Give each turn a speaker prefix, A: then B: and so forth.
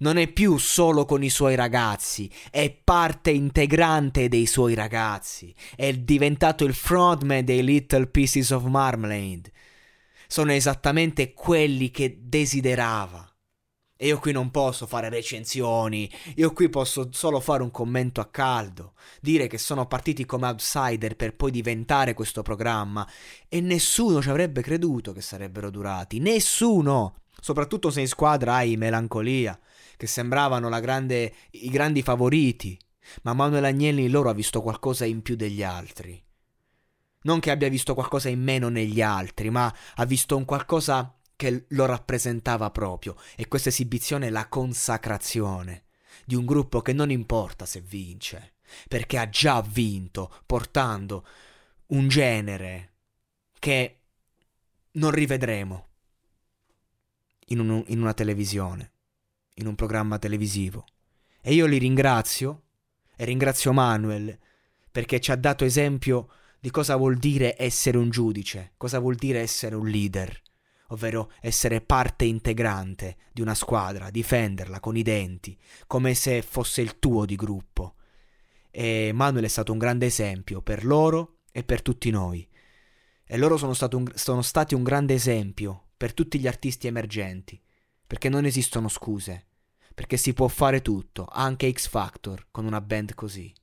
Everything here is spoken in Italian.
A: Non è più solo con i suoi ragazzi, è parte integrante dei suoi ragazzi. È diventato il frontman dei Little Pieces of Marmalade. Sono esattamente quelli che desiderava. E io qui non posso fare recensioni, io qui posso solo fare un commento a caldo, dire che sono partiti come outsider per poi diventare questo programma e nessuno ci avrebbe creduto che sarebbero durati, nessuno! Soprattutto se in squadra hai melancolia, che sembravano grande, i grandi favoriti, ma Manuel Agnelli in loro ha visto qualcosa in più degli altri. Non che abbia visto qualcosa in meno negli altri, ma ha visto un qualcosa che lo rappresentava proprio e questa esibizione è la consacrazione di un gruppo che non importa se vince, perché ha già vinto portando un genere che non rivedremo in, un, in una televisione, in un programma televisivo. E io li ringrazio e ringrazio Manuel perché ci ha dato esempio di cosa vuol dire essere un giudice, cosa vuol dire essere un leader ovvero essere parte integrante di una squadra, difenderla con i denti, come se fosse il tuo di gruppo. E Manuel è stato un grande esempio per loro e per tutti noi. E loro sono, un, sono stati un grande esempio per tutti gli artisti emergenti, perché non esistono scuse, perché si può fare tutto, anche X Factor, con una band così.